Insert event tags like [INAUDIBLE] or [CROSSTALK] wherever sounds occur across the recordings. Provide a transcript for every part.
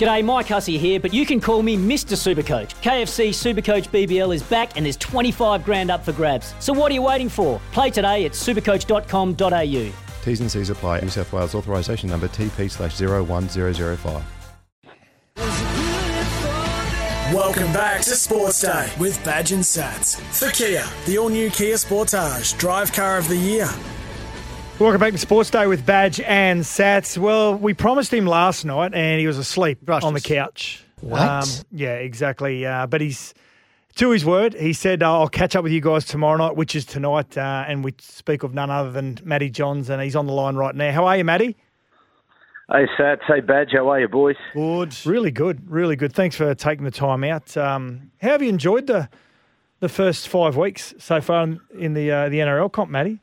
G'day, Mike Hussey here, but you can call me Mr. Supercoach. KFC Supercoach BBL is back and there's 25 grand up for grabs. So what are you waiting for? Play today at supercoach.com.au. T's and C's apply. New South Wales authorisation number TP slash 01005. Welcome back to Sports Day with Badge and Sats. For Kia, the all new Kia Sportage, drive car of the year. Welcome back to Sports Day with Badge and Sats. Well, we promised him last night and he was asleep Brushed on the us. couch. Um, What? yeah, exactly. Uh, but he's, to his word, he said, "Oh, I'll catch up with you guys tomorrow night, which is tonight. Uh, and we speak of none other than Matty Johns, and he's on the line right now. How are you, Matty? Hey, Sats. Hey, Badge. How are you, boys? Good. Really good. Really good. Thanks for taking the time out. Um, how have you enjoyed the the first five weeks so far in, in the uh, the NRL comp, Matty?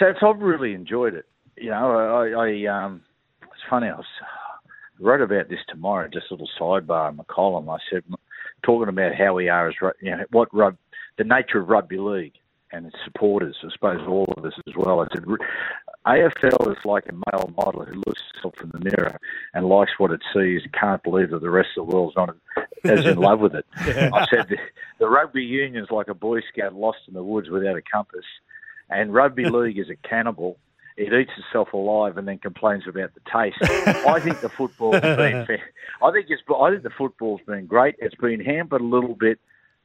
Sats, I've really enjoyed it. You know, I, I um, it's funny. I was wrote about this tomorrow. Just a little sidebar in my column. I said talking about how we are as you know what rug, the nature of rugby league and its supporters. I suppose all of us as well. I said AFL is like a male model who looks himself in the mirror and likes what it sees. Can't believe that the rest of the world's not as in love with it. [LAUGHS] I said the, the rugby union is like a boy scout lost in the woods without a compass, and rugby [LAUGHS] league is a cannibal. It eats itself alive and then complains about the taste. [LAUGHS] I think the football's been fair. I think it's. I think the football's been great. It's been hampered a little bit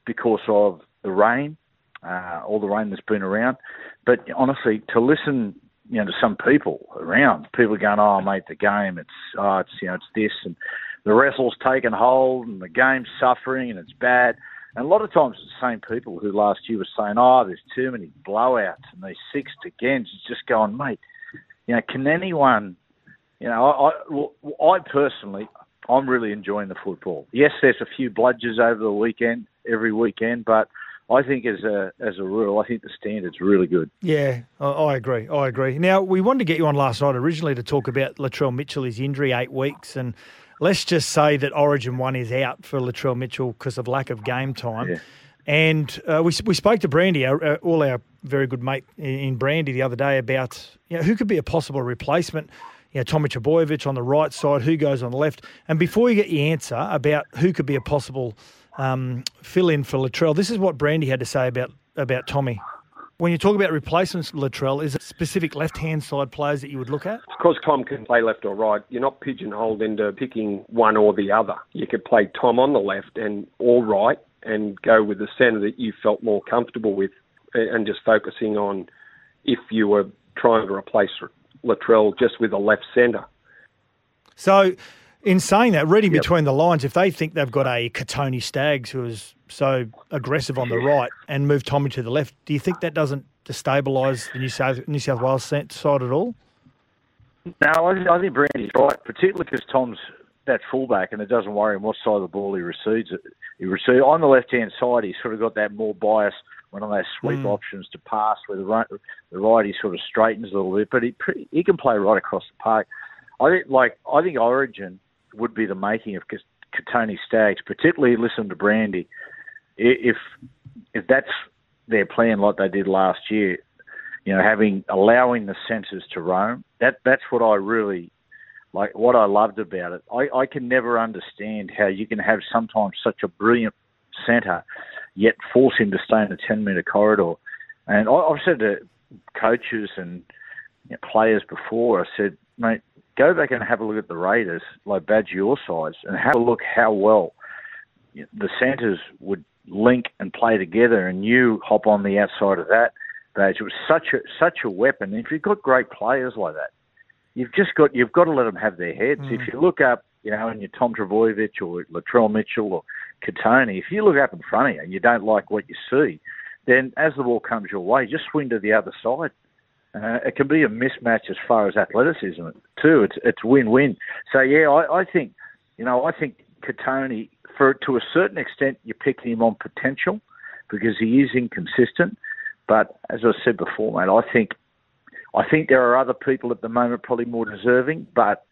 because of the rain, uh, all the rain that's been around. But honestly, to listen, you know, to some people around, people going, "Oh, mate, the game, it's, oh, it's, you know, it's this," and the wrestle's taken hold, and the game's suffering, and it's bad. And a lot of times, it's the same people who last year were saying, "Oh, there's too many blowouts and these six agains." It's just going, mate. You know, can anyone? You know, I, I, I personally, I'm really enjoying the football. Yes, there's a few bludgers over the weekend, every weekend, but I think as a as a rule, I think the standard's really good. Yeah, I, I agree. I agree. Now, we wanted to get you on last night originally to talk about Latrell Mitchell, his injury, eight weeks. And let's just say that Origin 1 is out for Latrell Mitchell because of lack of game time. Yeah. And uh, we, we spoke to Brandy, our, all our very good mate in- in Brandy the other day about you know, who could be a possible replacement. You know, Tommy Trbojevic on the right side, who goes on the left. And before you get your answer about who could be a possible um, fill in for Latrell, this is what Brandy had to say about, about Tommy. When you talk about replacements, Latrell, is it specific left hand side players that you would look at? because Tom can play left or right, you're not pigeonholed into picking one or the other. You could play Tom on the left and or right, and go with the centre that you felt more comfortable with, and and just focusing on if you were trying to replace Latrell just with a left centre. So, in saying that, reading between the lines, if they think they've got a Kotoni Staggs who is so aggressive on the right and move Tommy to the left, do you think that doesn't destabilise the New South, New South Wales side at all? No, I, think- I think Brandy's right, particularly because Tom's that fullback, and it doesn't worry him what side of the ball he receives. It. He receives on the left hand side. He's sort of got that more bias when on those sweep Mm. options to pass. Where the right, the right he sort of straightens a little bit, but he he can play right across the park. I think like I think Origin would be the making of Kotoni Staggs, particularly listen to Brandy. If if that's their plan, like they did last year, you know, having allowing the centres to roam. That that's what I really like. What I loved about it. I, I can never understand how you can have sometimes such a brilliant centre, yet force him to stay in a ten metre corridor. And I, I've said to coaches and you know, players before, I said, mate, go back and have a look at the Raiders, like badge your size, and have a look how well the centres would link and play together, and you hop on the outside of that badge. It was such a such a weapon. If you've got great players like that, you've just got you've got to let them have their heads. If mm. you look up, you know, and you're Tom Trbojevic or Latrell Mitchell or Kotoni, if you look up in front of you and you don't like what you see, then as the ball comes your way, just swing to the other side. Uh, it can be a mismatch as far as athleticism too. It's it's win win. So yeah, I, I think you know I think Kotoni, for to a certain extent, you're picking him on potential because he is inconsistent. But as I said before, mate, I think I think there are other people at the moment probably more deserving, but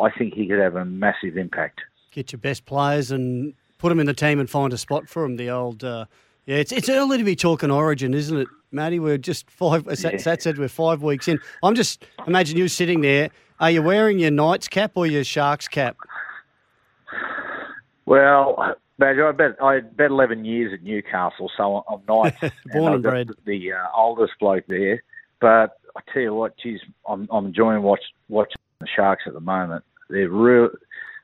I think he could have a massive impact. Get your best players and put them in the team and find a spot for them. The old, uh, yeah, it's it's early to be talking Origin, isn't it, Matty? We're just five. As yeah. that said, we're five weeks in. I'm just imagine you sitting there. Are you wearing your Knights cap or your Sharks cap? Well, Badge, I bet I bet eleven years at Newcastle, so I'm Knights. [LAUGHS] Born and, and bred. The, uh, oldest bloke there, but I tell you what, geez, I'm, I'm enjoying watch, watching the Sharks at the moment. They're real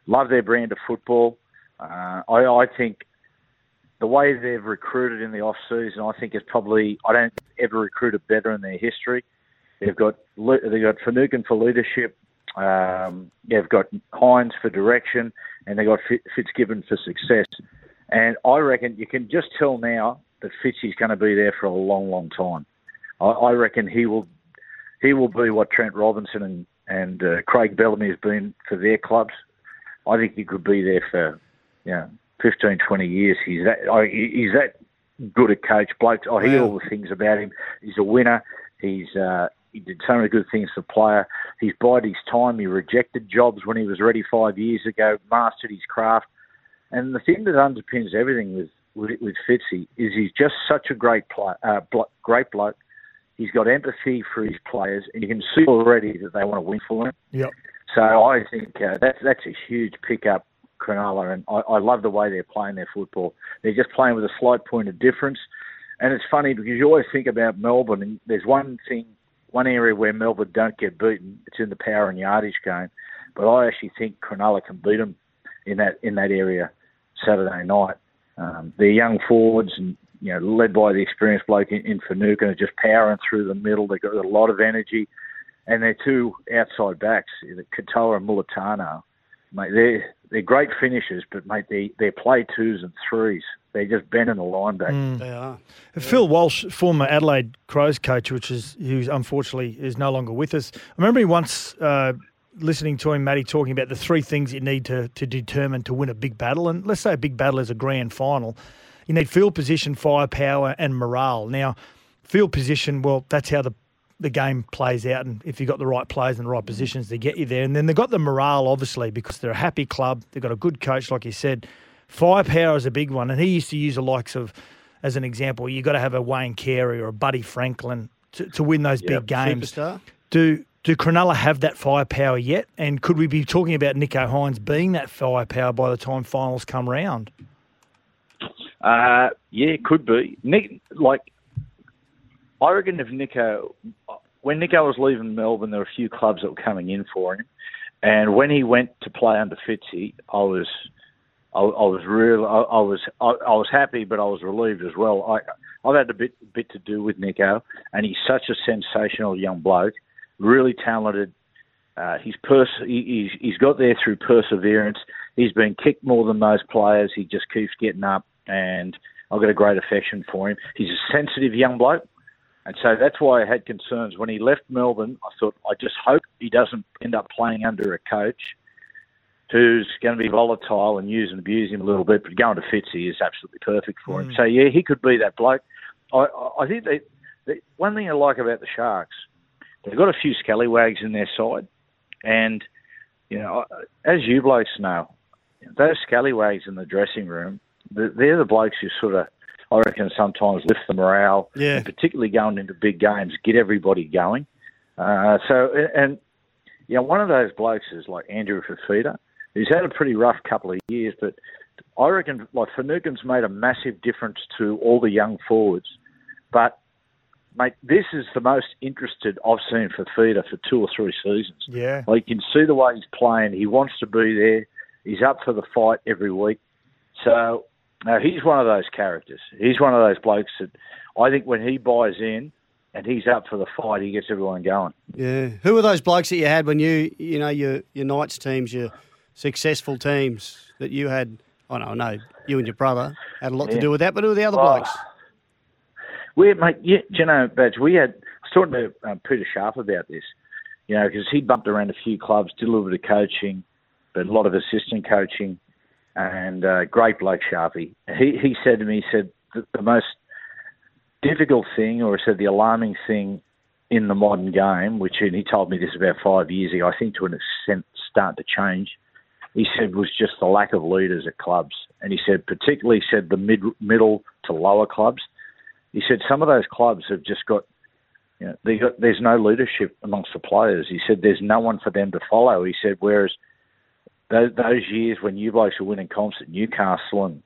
love their brand of football. Uh, I, I think the way they've recruited in the off season, I think is probably I don't ever recruited better in their history. They've got they've got Finucane for leadership. Um, they've got Hynes for direction, and they've got Fitzgibbon for success. And I reckon you can just tell now that Fitzy's going to be there for a long, long time. I, I reckon he will he will be what Trent Robinson and and uh, Craig Bellamy has been for their clubs. I think he could be there for you know 15, 20 years. He's that he's that good a coach. Bloke, I hear all the things about him. He's a winner. He's uh, he did so many good things for player. He's bided his time. He rejected jobs when he was ready five years ago. Mastered his craft. And the thing that underpins everything with with, with Fitzy is he's just such a great play, uh, great bloke. He's got empathy for his players, and you can see already that they want to win for him. Yep. So I think uh, that's that's a huge pickup, Cronulla, and I, I love the way they're playing their football. They're just playing with a slight point of difference, and it's funny because you always think about Melbourne, and there's one thing, one area where Melbourne don't get beaten. It's in the power and yardage game, but I actually think Cronulla can beat them in that in that area Saturday night. Um, they're young forwards and you know led by the experienced bloke in, in Finucane, are just powering through the middle. They've got a lot of energy and their two outside backs, Katoa and Mulitalo, mate, they're they're great finishers, but mate, they they play twos and threes. They're just bending the line back. Mm. They are. Phil Walsh, former Adelaide Crows coach, which is who unfortunately is no longer with us. I remember he once. Uh, listening to him, Matty, talking about the three things you need to, to determine to win a big battle. And let's say a big battle is a grand final. You need field position, firepower, and morale. Now, field position, well, that's how the the game plays out and if you've got the right players in the right positions to get you there. And then they've got the morale, obviously, because they're a happy club. They've got a good coach, like you said. Firepower is a big one. And he used to use the likes of, as an example, you've got to have a Wayne Carey or a Buddy Franklin to, to win those yep. big games. Superstar. Do do Cronulla have that firepower yet? And could we be talking about Nicho Hynes being that firepower by the time finals come round? Uh, yeah, it could be. Nick, like I reckon if Nicho, when Nicho was leaving Melbourne, there were a few clubs that were coming in for him, and when he went to play under Fitzy, I was, I, I was real, I, I was, I, I, was happy, but I was relieved as well. I, I've had a bit, bit to do with Nicho, and he's such a sensational young bloke, really talented. Uh, he's pers- he, he's, he's got there through perseverance. He's been kicked more than most players. He just keeps getting up, and I've got a great affection for him. He's a sensitive young bloke and so that's why I had concerns. When he left Melbourne, I thought, I just hope he doesn't end up playing under a coach who's going to be volatile and use and abuse him a little bit. But going to Fitzy is absolutely perfect for him. Mm. So, yeah, he could be that bloke. I, I think they, they, one thing I like about the Sharks, they've got a few scallywags in their side. And, you know, as you blokes know, those scallywags in the dressing room, they're the blokes who sort of – I reckon sometimes lift the morale, yeah. particularly going into big games, get everybody going. Uh, so, and you know, one of those blokes is like Andrew Fifita, who's had a pretty rough couple of years, but I reckon like Finucane's made a massive difference to all the young forwards. But mate, this is the most interested I've seen Fifita for two or three seasons. Yeah, like you can see the way he's playing. He wants to be there. He's up for the fight every week. So now he's one of those characters. He's one of those blokes that I think when he buys in and he's up for the fight, he gets everyone going. Yeah. Who were those blokes that you had when you, you know, your your Knights teams, your successful teams that you had? Oh no, no, you and your brother had a lot yeah. to do with that. But who were the other oh, blokes? We, mate, yeah, you know, Badge, we had. I was talking to um, Peter Sharp about this. You know, because he bumped around a few clubs, did a little bit of coaching, but a lot of assistant coaching and uh, great bloke Sharpie. He he said to me, he said the, most difficult thing, or said the alarming thing in the modern game, which and he told me this about five years ago. I think to an extent start to change. He said was just the lack of leaders at clubs, and he said particularly he said the mid middle to lower clubs. He said some of those clubs have just got you know, got, there's no leadership amongst the players. He said there's no one for them to follow. He said whereas those, those years when you blokes were winning comps at Newcastle and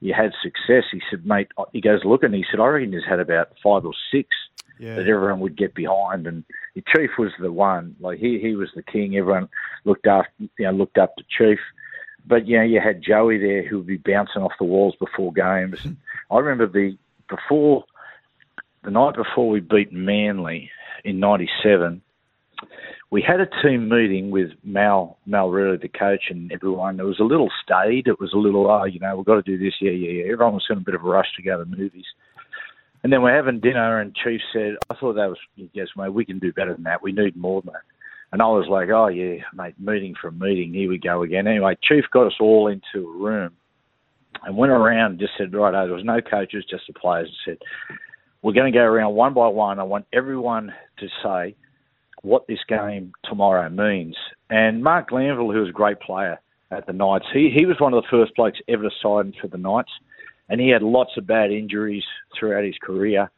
you had success, he said, mate, he goes looking. He said, I reckon he's had about five or six Yeah. that everyone would get behind, and the Chief was the one. Like he he was the king. Everyone looked after you know looked up to Chief. But you know you had Joey there who would be bouncing off the walls before games. Hmm. I remember the before the night before we beat Manly in '97. We had a team meeting with Mal Mal Reilly, the coach, and everyone. It was a little staid. It was a little, oh, you know, we've got to do this. Yeah, yeah, yeah. Everyone was in a bit of a rush to go to the movies. And then we're having dinner, and Chief said, I thought that was, yes, mate, we can do better than that. We need more than that. And I was like, oh, yeah, mate, meeting for a meeting. Here we go again. Anyway, Chief got us all into a room and went around and just said, right, oh, there was no coaches, just the players, and said, we're going to go around one by one. I want everyone to say what this game tomorrow means. And Marc Glanville, who was a great player at the Knights, he, he was one of the first blokes ever to sign for the Knights and he had lots of bad injuries throughout his career.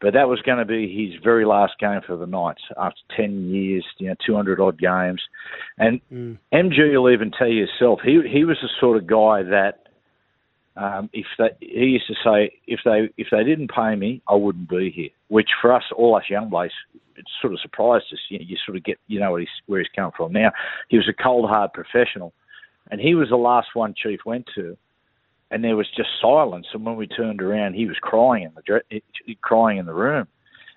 But that was going to be his very last game for the Knights after 10 years, you know, 200 odd games. And MG will even tell you himself, he, he was the sort of guy that um, if they, he used to say, if they if they didn't pay me, I wouldn't be here. Which for us, all us young blokes, it sort of surprised us. You, you sort of get, you know, what he's, where he's come from. Now he was a cold hard professional, and he was the last one Chief went to and there was just silence. And when we turned around, he was crying in the crying in the room.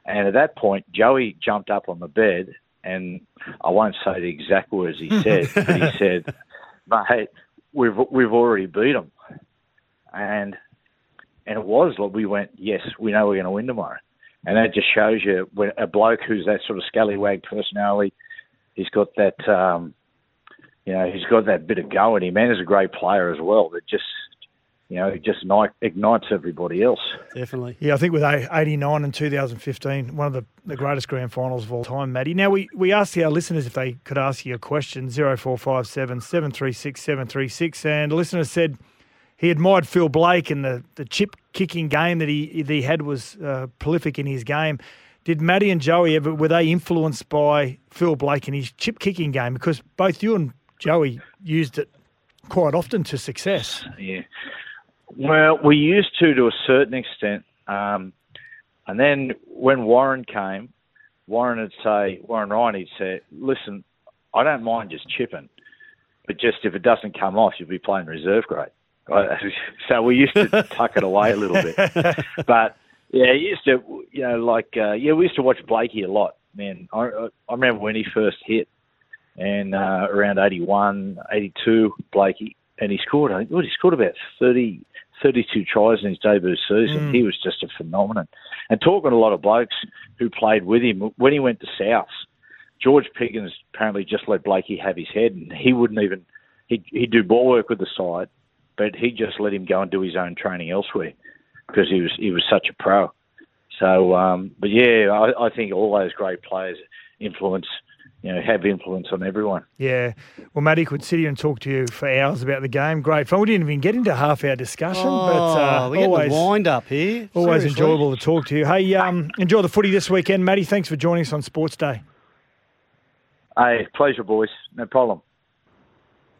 And at that point, Joey jumped up on the bed, and I won't say the exact words he said, [LAUGHS] but he said, "Mate, we've we've already beat them," and and it was like we went, "Yes, we know we're going to win tomorrow," and that just shows you when a bloke who's that sort of scallywag personality, he's got that. Um, you know, he's got that bit of go in him, and he's a great player as well. That just you know, it just ignites everybody else. Definitely. Yeah, I think with 89 and 2015, one of the, the greatest grand finals of all time, Matty. Now, we, we asked our listeners if they could ask you a question 0457 736 736. And a listener said he admired Phil Blake and the, the chip kicking game that he, he had was uh, prolific in his game. Did Matty and Joey ever, were they influenced by Phil Blake and his chip kicking game? Because both you and Joey used it quite often to success. Yeah. Well, we used to to a certain extent. Um, and then when Warren came, Warren would say, Warren Ryan, he'd say, listen, I don't mind just chipping, but just if it doesn't come off, you'll be playing reserve grade. [LAUGHS] So we used to tuck it away a little bit. [LAUGHS] But yeah, he used to, you know, like, uh, yeah, we used to watch Blakey a lot. Man, I, I remember when he first hit and uh, around 81, 82, Blakey, and he scored, I think, what, he scored about 30, 32 tries in his debut season. Mm. He was just a phenomenon. And talking to a lot of blokes who played with him, when he went to South, George Piggins apparently just let Blakey have his head, and he wouldn't even, he'd, he'd do ball work with the side, but he just let him go and do his own training elsewhere because he was he was such a pro. So, um, but yeah, I, I think all those great players influence, you know, have influence on everyone. Yeah. Well, Matty could sit here and talk to you for hours about the game. Great fun. We didn't even get into half hour discussion, but uh, Oh, we're always, wind up here. always Seriously. enjoyable to talk to you. Hey, um, enjoy the footy this weekend, Matty. Thanks for joining us on Sports Day. Hey, pleasure, boys. No problem.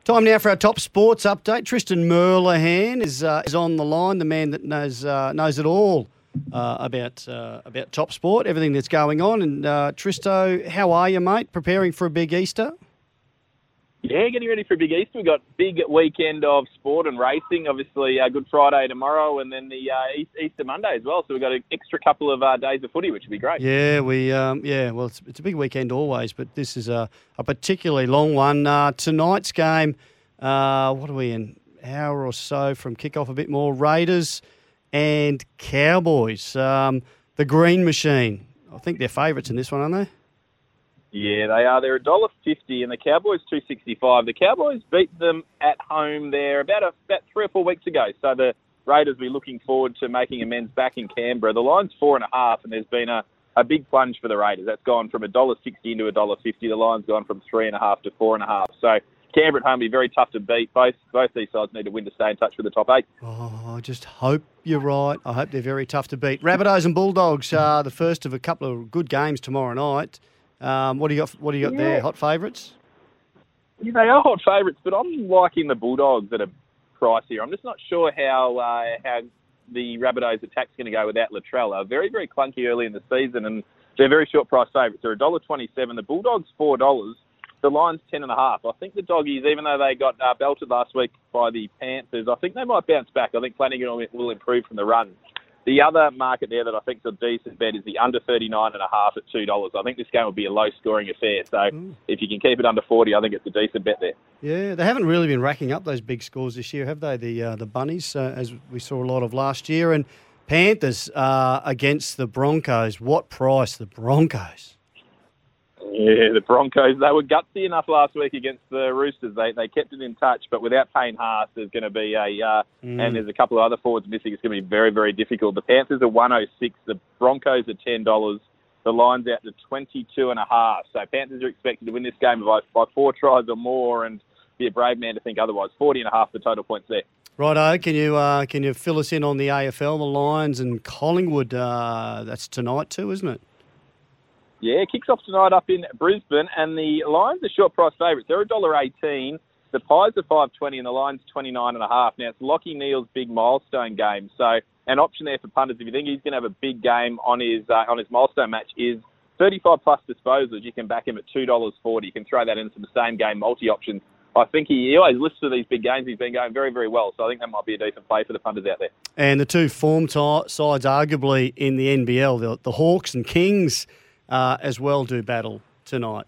Time now for our top sports update. Tristan Merlehan is uh, is on the line, the man that knows uh, knows it all uh, about uh, about top sport, everything that's going on. And uh, Tristo, how are you, mate? Preparing for a big Easter? Yeah, getting ready for big Easter. We've got big weekend of sport and racing. Obviously, uh, Good Friday tomorrow, and then the uh, Easter Monday as well. So we've got an extra couple of uh, days of footy, which would be great. Yeah, we um, yeah. Well, it's, it's a big weekend always, but this is a, a particularly long one. Uh, tonight's game, uh, what are we in? Hour or so from kickoff, a bit more. Raiders and Cowboys. Um, the Green Machine. I think they're favourites in this one, aren't they? Yeah, they are. They're a dollar fifty, and the Cowboys two sixty five. The Cowboys beat them at home there about a, about three or four weeks ago. So the Raiders will be looking forward to making amends back in Canberra. The line's four and a half, and there's been a, a big plunge for the Raiders. That's gone from a dollar sixty into a dollar fifty. The line's gone from three and a half to four and a half. So Canberra at home will be very tough to beat. Both both these sides need to win to stay in touch with the top eight. Oh, I just hope you're right. I hope they're very tough to beat. Rabbitohs and Bulldogs are the first of a couple of good games tomorrow night. Um, what do you got? What do you got there? Hot favourites? Yeah, they are hot favourites, but I'm liking the Bulldogs at a price here. I'm just not sure how uh, how the Rabbitohs attack's going to go without Latrell. They're very very clunky early in the season, and they're very short price favourites. They're a dollar twenty-seven. The Bulldogs four dollars. The line's ten and a half. I think the doggies, even though they got uh, belted last week by the Panthers, I think they might bounce back. I think Flanagan will, will improve from the run. The other market there that I think is a decent bet is the under 39 and a half at $2. I think this game will be a low scoring affair. So if you can keep it under 40, I think it's a decent bet there. Yeah, they haven't really been racking up those big scores this year, have they? The uh, the Bunnies, uh, as we saw a lot of last year, and Panthers uh, against the Broncos. What price the Broncos? Yeah, the Broncos, they were gutsy enough last week against the Roosters. They they kept it in touch, but without Payne Haas, there's going to be a, uh, Mm. and there's a couple of other forwards missing. It's going to be very, very difficult. The Panthers are 106, the Broncos are $10. The line's out to 22 and a half. So Panthers are expected to win this game by, by four tries or more and be a brave man to think otherwise. 40 and a half the total points there. Righto, can you uh, can you fill us in on the AFL, the Lions and Collingwood? Uh, that's tonight too, isn't it? Yeah, kicks off tonight up in Brisbane, and the Lions are short price favourites. They're a dollar eighteen. The Pies are five twenty, and the Lions twenty nine and a half. Now it's Lachie Neale's big milestone game, so an option there for punters if you think he's going to have a big game on his uh, on his milestone match is thirty five plus disposals. You can back him at two dollars forty. You can throw that into the same game multi options. I think he, he always listens to these big games. He's been going very, very well. So I think that might be a decent play for the punters out there. And the two form ti sides, arguably in the NBL, the, the Hawks and Kings, uh, as well, do battle tonight.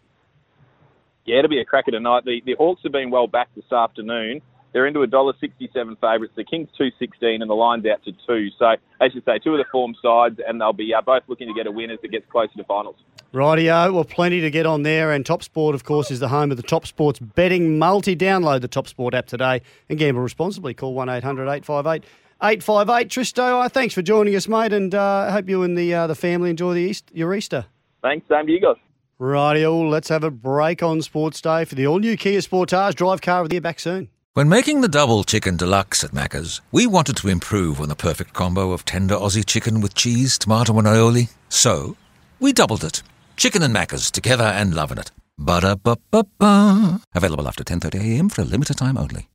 Yeah, it'll be a cracker tonight. The the Hawks have been well back this afternoon. They're into a dollar sixty-seven favourites. The Kings two sixteen, and the line's out to two. So, as you say, two of the form sides, and they'll be uh, both looking to get a win as it gets closer to finals. Rightio, well, plenty to get on there. And Top Sport, of course, is the home of the Top Sports betting multi. Download the Top Sport app today and gamble responsibly. Call 1 800 858 858. Tristo, thanks for joining us, mate, and uh, hope you and the uh, the family enjoy the East, your Easter. Thanks, same to you guys. Rightio, let's have a break on Sports Day for the all new Kia Sportage Drive Car of the Year back soon. When making the double chicken deluxe at Macca's, we wanted to improve on the perfect combo of tender Aussie chicken with cheese, tomato, and aioli. So, we doubled it. Chicken and Macca's together and loving it. Ba-da-ba-ba-ba. Available after 10.30am for a limited time only.